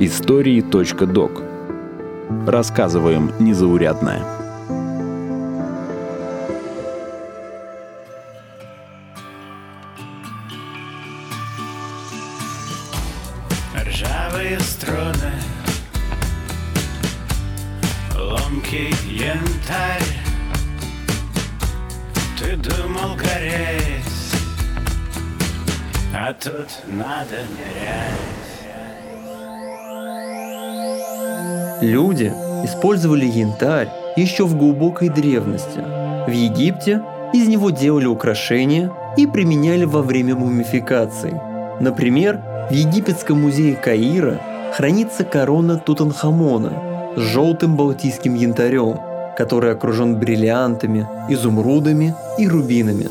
Истории.док Рассказываем незаурядное. Тут надо нырять Люди использовали янтарь еще в глубокой древности. В Египте из него делали украшения и применяли во время мумификации. Например, в Египетском музее Каира хранится корона Тутанхамона с желтым балтийским янтарем, который окружен бриллиантами, изумрудами и рубинами.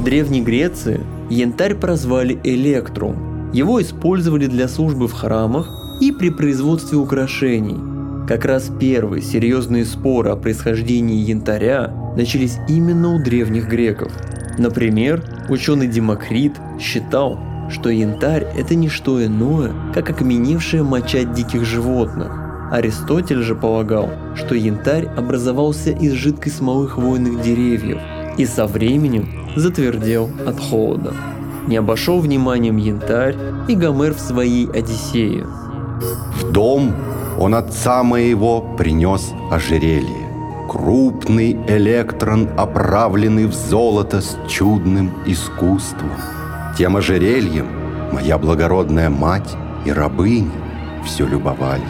В Древней Греции янтарь прозвали электрум. Его использовали для службы в храмах и при производстве украшений. Как раз первые серьезные споры о происхождении янтаря начались именно у древних греков. Например, ученый Демокрит считал, что янтарь – это не что иное, как окаменевшая моча диких животных. Аристотель же полагал, что янтарь образовался из жидкой смолы хвойных деревьев и со временем затвердел от холода. Не обошел вниманием янтарь и Гомер в своей «Одиссее», в дом он отца моего принес ожерелье. Крупный электрон, оправленный в золото с чудным искусством. Тем ожерельем моя благородная мать и рабыни все любовались.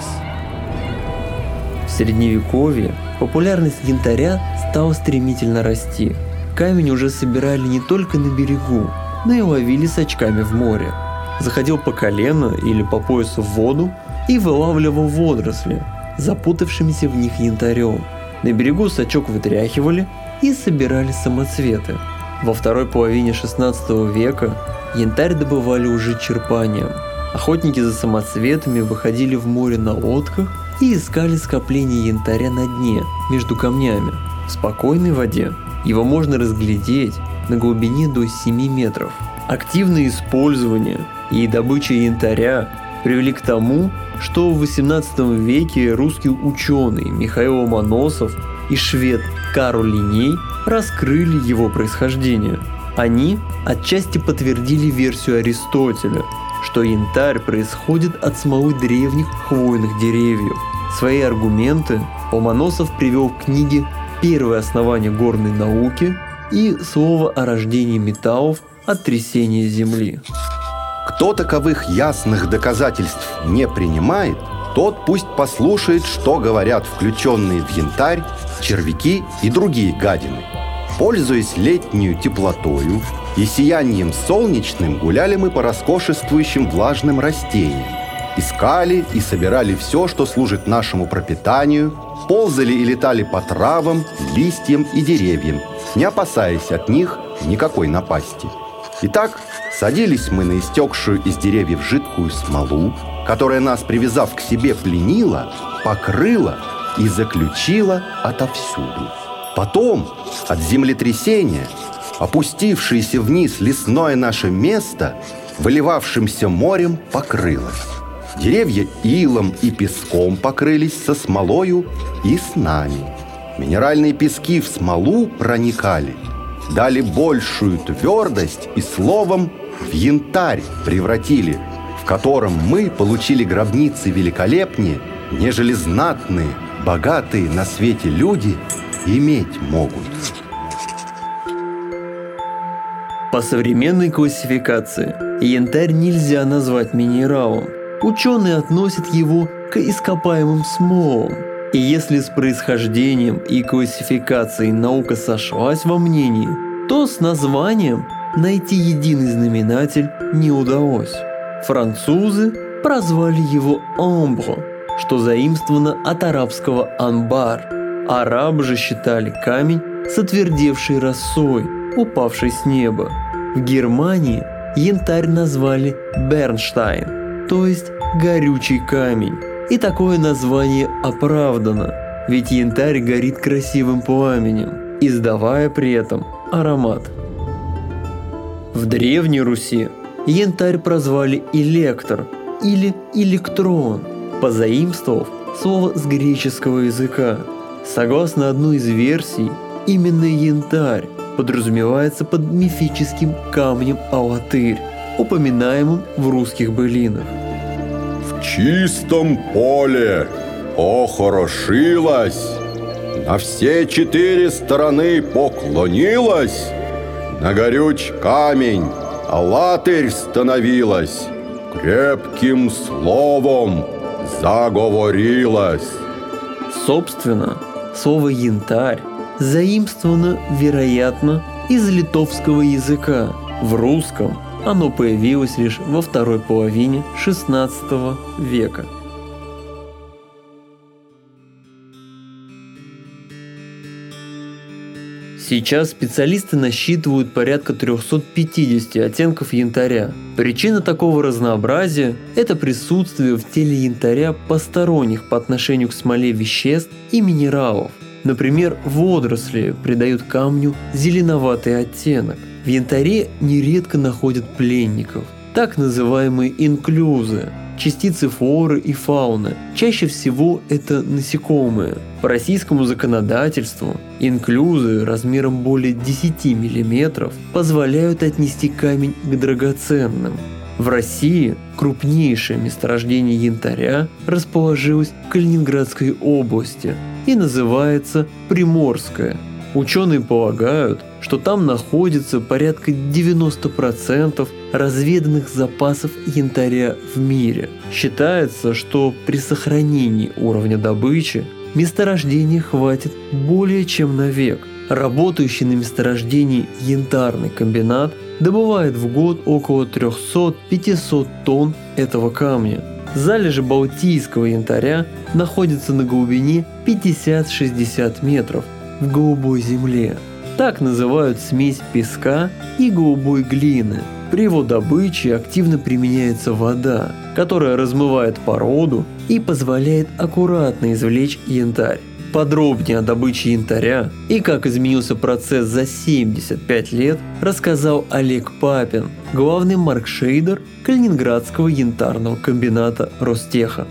В средневековье популярность янтаря стала стремительно расти. Камень уже собирали не только на берегу, но и ловили с очками в море заходил по колено или по поясу в воду и вылавливал водоросли, запутавшимися в них янтарем. На берегу сачок вытряхивали и собирали самоцветы. Во второй половине 16 века янтарь добывали уже черпанием. Охотники за самоцветами выходили в море на лодках и искали скопление янтаря на дне, между камнями. В спокойной воде его можно разглядеть на глубине до 7 метров. Активное использование и добыча янтаря привели к тому, что в XVIII веке русский ученый Михаил Ломоносов и швед Карл Линей раскрыли его происхождение. Они отчасти подтвердили версию Аристотеля, что янтарь происходит от смолы древних хвойных деревьев. Свои аргументы Ломоносов привел в книге «Первое основание горной науки» и «Слово о рождении металлов от трясения земли». Кто таковых ясных доказательств не принимает, тот пусть послушает, что говорят включенные в янтарь червяки и другие гадины. Пользуясь летнюю теплотою и сиянием солнечным, гуляли мы по роскошествующим влажным растениям. Искали и собирали все, что служит нашему пропитанию, ползали и летали по травам, листьям и деревьям, не опасаясь от них никакой напасти. Итак, Садились мы на истекшую из деревьев жидкую смолу, которая нас, привязав к себе, пленила, покрыла и заключила отовсюду. Потом от землетрясения, опустившееся вниз лесное наше место, выливавшимся морем покрылось. Деревья илом и песком покрылись со смолою и с нами. Минеральные пески в смолу проникали, дали большую твердость и словом в янтарь превратили, в котором мы получили гробницы великолепнее, нежели знатные, богатые на свете люди иметь могут. По современной классификации янтарь нельзя назвать минералом. Ученые относят его к ископаемым смолам. И если с происхождением и классификацией наука сошлась во мнении, то с названием найти единый знаменатель не удалось. Французы прозвали его «амбро», что заимствовано от арабского «анбар». Арабы же считали камень с росой, упавшей с неба. В Германии янтарь назвали «бернштайн», то есть «горючий камень». И такое название оправдано, ведь янтарь горит красивым пламенем, издавая при этом аромат – в Древней Руси янтарь прозвали электр или электрон, позаимствовав слово с греческого языка. Согласно одной из версий, именно янтарь подразумевается под мифическим камнем Алатырь, упоминаемым в русских былинах. В чистом поле охорошилась, на все четыре стороны поклонилась, на горюч камень, Алатырь становилась, крепким словом заговорилась. Собственно, слово «янтарь» заимствовано, вероятно, из литовского языка. В русском оно появилось лишь во второй половине XVI века. Сейчас специалисты насчитывают порядка 350 оттенков янтаря. Причина такого разнообразия – это присутствие в теле янтаря посторонних по отношению к смоле веществ и минералов. Например, водоросли придают камню зеленоватый оттенок. В янтаре нередко находят пленников, так называемые инклюзы, частицы флоры и фауны. Чаще всего это насекомые. По российскому законодательству инклюзы размером более 10 мм позволяют отнести камень к драгоценным. В России крупнейшее месторождение янтаря расположилось в Калининградской области и называется Приморское. Ученые полагают, что там находится порядка 90% разведанных запасов янтаря в мире. Считается, что при сохранении уровня добычи месторождения хватит более чем на век. Работающий на месторождении янтарный комбинат добывает в год около 300-500 тонн этого камня. Залежи балтийского янтаря находятся на глубине 50-60 метров в голубой земле. Так называют смесь песка и голубой глины. При его добыче активно применяется вода, которая размывает породу и позволяет аккуратно извлечь янтарь. Подробнее о добыче янтаря и как изменился процесс за 75 лет рассказал Олег Папин, главный маркшейдер Калининградского янтарного комбината Ростеха.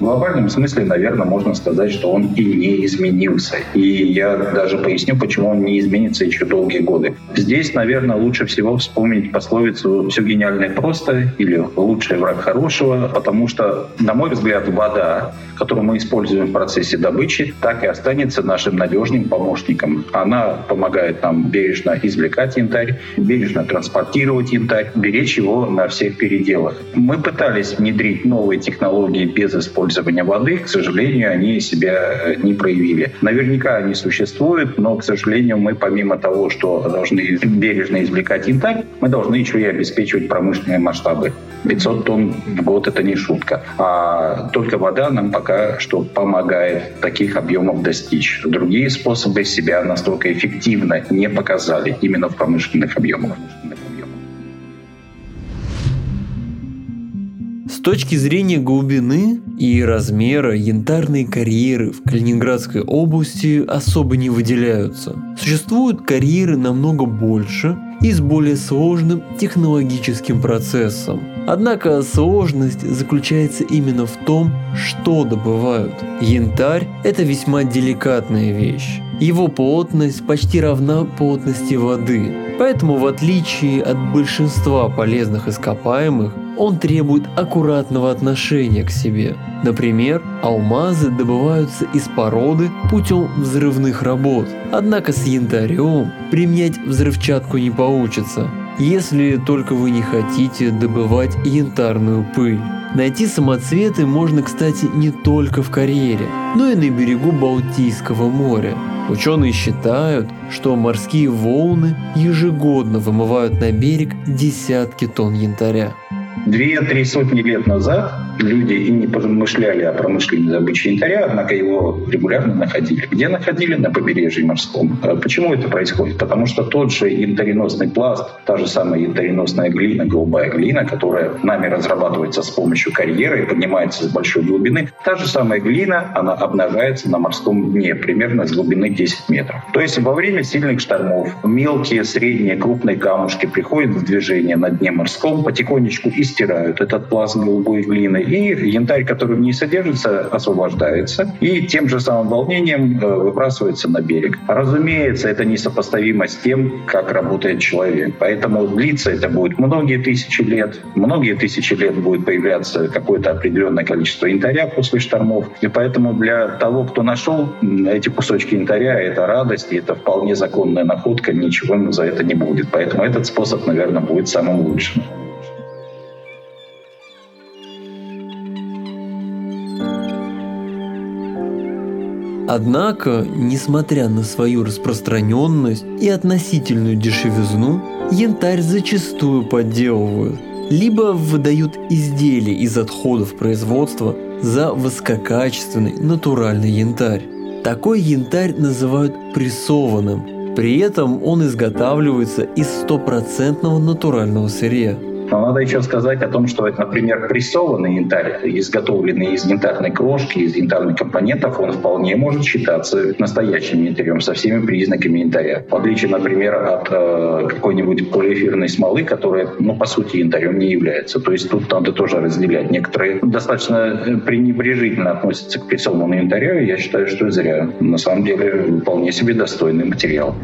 В глобальном смысле, наверное, можно сказать, что он и не изменился. И я даже поясню, почему он не изменится еще долгие годы. Здесь, наверное, лучше всего вспомнить пословицу «все гениальное просто» или «лучший враг хорошего», потому что, на мой взгляд, вода, которую мы используем в процессе добычи, так и останется нашим надежным помощником. Она помогает нам бережно извлекать янтарь, бережно транспортировать янтарь, беречь его на всех переделах. Мы пытались внедрить новые технологии без использования воды, к сожалению, они себя э, не проявили. Наверняка они существуют, но, к сожалению, мы помимо того, что должны бережно извлекать янтарь, мы должны еще и обеспечивать промышленные масштабы. 500 тонн в год – это не шутка. А только вода нам пока что помогает таких объемов достичь. Другие способы себя настолько эффективно не показали именно в промышленных объемах. С точки зрения глубины и размера янтарные карьеры в Калининградской области особо не выделяются. Существуют карьеры намного больше и с более сложным технологическим процессом. Однако сложность заключается именно в том, что добывают. Янтарь – это весьма деликатная вещь. Его плотность почти равна плотности воды. Поэтому в отличие от большинства полезных ископаемых, он требует аккуратного отношения к себе. Например, алмазы добываются из породы путем взрывных работ. Однако с янтарем применять взрывчатку не получится, если только вы не хотите добывать янтарную пыль. Найти самоцветы можно, кстати, не только в карьере, но и на берегу Балтийского моря. Ученые считают, что морские волны ежегодно вымывают на берег десятки тонн янтаря. Две-три сотни лет назад люди и не помышляли о промышленной добыче янтаря, однако его регулярно находили. Где находили? На побережье морском. А почему это происходит? Потому что тот же янтареносный пласт, та же самая янтареносная глина, голубая глина, которая нами разрабатывается с помощью карьера и поднимается с большой глубины, та же самая глина, она обнажается на морском дне, примерно с глубины 10 метров. То есть во время сильных штормов мелкие, средние, крупные камушки приходят в движение на дне морском, потихонечку и стирают этот пласт голубой глины, и янтарь, который в ней содержится, освобождается и тем же самым волнением э, выбрасывается на берег. Разумеется, это несопоставимо с тем, как работает человек. Поэтому длиться это будет многие тысячи лет. Многие тысячи лет будет появляться какое-то определенное количество янтаря после штормов. И поэтому для того, кто нашел эти кусочки янтаря, это радость, и это вполне законная находка, ничего за это не будет. Поэтому этот способ, наверное, будет самым лучшим. Однако, несмотря на свою распространенность и относительную дешевизну, янтарь зачастую подделывают, либо выдают изделия из отходов производства за высококачественный натуральный янтарь. Такой янтарь называют прессованным, при этом он изготавливается из стопроцентного натурального сырья – но надо еще сказать о том, что, например, прессованный янтарь, изготовленный из янтарной крошки, из янтарных компонентов, он вполне может считаться настоящим янтарем со всеми признаками янтаря. В отличие, например, от э, какой-нибудь полиэфирной смолы, которая, ну, по сути, янтарем не является. То есть тут надо тоже разделять. Некоторые достаточно пренебрежительно относятся к прессованному янтарю, я считаю, что зря. На самом деле, вполне себе достойный материал.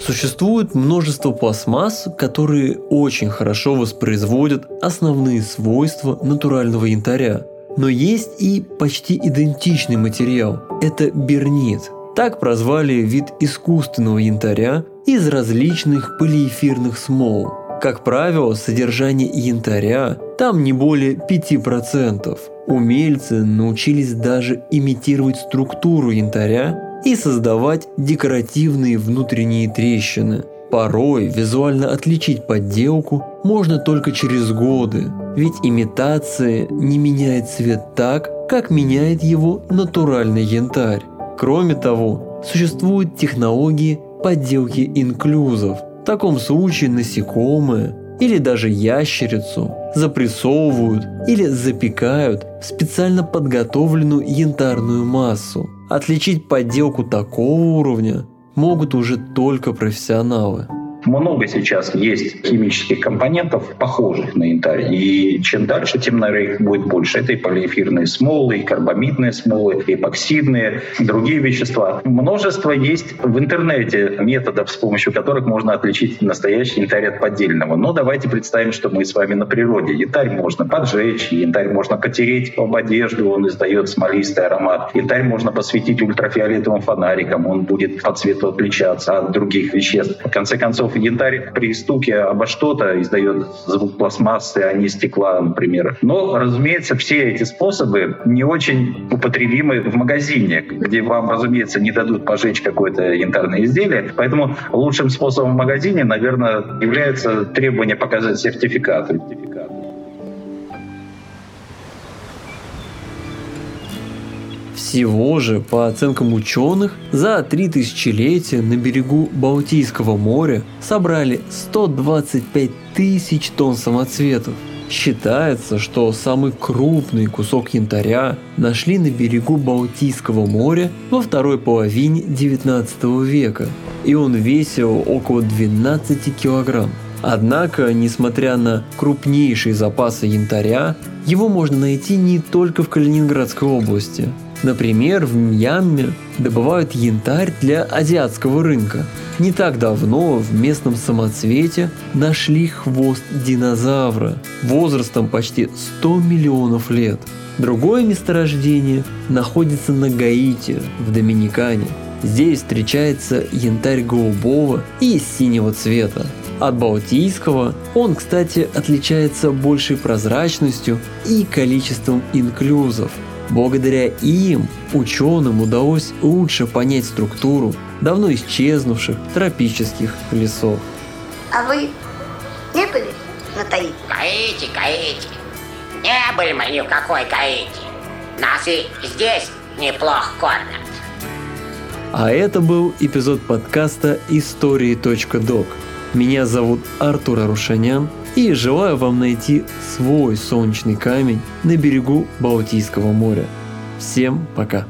Существует множество пластмасс, которые очень хорошо воспроизводят основные свойства натурального янтаря. Но есть и почти идентичный материал – это бернит. Так прозвали вид искусственного янтаря из различных полиэфирных смол. Как правило, содержание янтаря там не более 5%. Умельцы научились даже имитировать структуру янтаря и создавать декоративные внутренние трещины. Порой визуально отличить подделку можно только через годы, ведь имитация не меняет цвет так, как меняет его натуральный янтарь. Кроме того, существуют технологии подделки инклюзов. В таком случае насекомые или даже ящерицу запрессовывают или запекают в специально подготовленную янтарную массу. Отличить подделку такого уровня могут уже только профессионалы. Много сейчас есть химических компонентов, похожих на янтарь. И чем дальше, тем, наверное, их будет больше. Это и полиэфирные смолы, и карбамидные смолы, и эпоксидные, другие вещества. Множество есть в интернете методов, с помощью которых можно отличить настоящий янтарь от поддельного. Но давайте представим, что мы с вами на природе. Янтарь можно поджечь, янтарь можно потереть об одежду, он издает смолистый аромат. Янтарь можно посветить ультрафиолетовым фонариком, он будет по цвету отличаться от других веществ. В конце концов, янтарь при стуке обо что-то издает звук пластмассы, а не стекла, например. Но, разумеется, все эти способы не очень употребимы в магазине, где вам, разумеется, не дадут пожечь какое-то янтарное изделие. Поэтому лучшим способом в магазине, наверное, является требование показать сертификат. Всего же, по оценкам ученых, за три тысячелетия на берегу Балтийского моря собрали 125 тысяч тонн самоцветов. Считается, что самый крупный кусок янтаря нашли на берегу Балтийского моря во второй половине 19 века, и он весил около 12 килограмм. Однако, несмотря на крупнейшие запасы янтаря, его можно найти не только в Калининградской области – Например, в Мьянме добывают янтарь для азиатского рынка. Не так давно в местном самоцвете нашли хвост динозавра возрастом почти 100 миллионов лет. Другое месторождение находится на Гаити, в Доминикане. Здесь встречается янтарь голубого и синего цвета. От балтийского он, кстати, отличается большей прозрачностью и количеством инклюзов – Благодаря им ученым удалось лучше понять структуру давно исчезнувших тропических лесов. А вы Не были на Таити? Гаити, Гаити. Не были мы ни в какой Гаити. Нас и здесь неплохо кормят. А это был эпизод подкаста «Истории.док». Меня зовут Артур Арушанян и желаю вам найти свой солнечный камень на берегу Балтийского моря. Всем пока!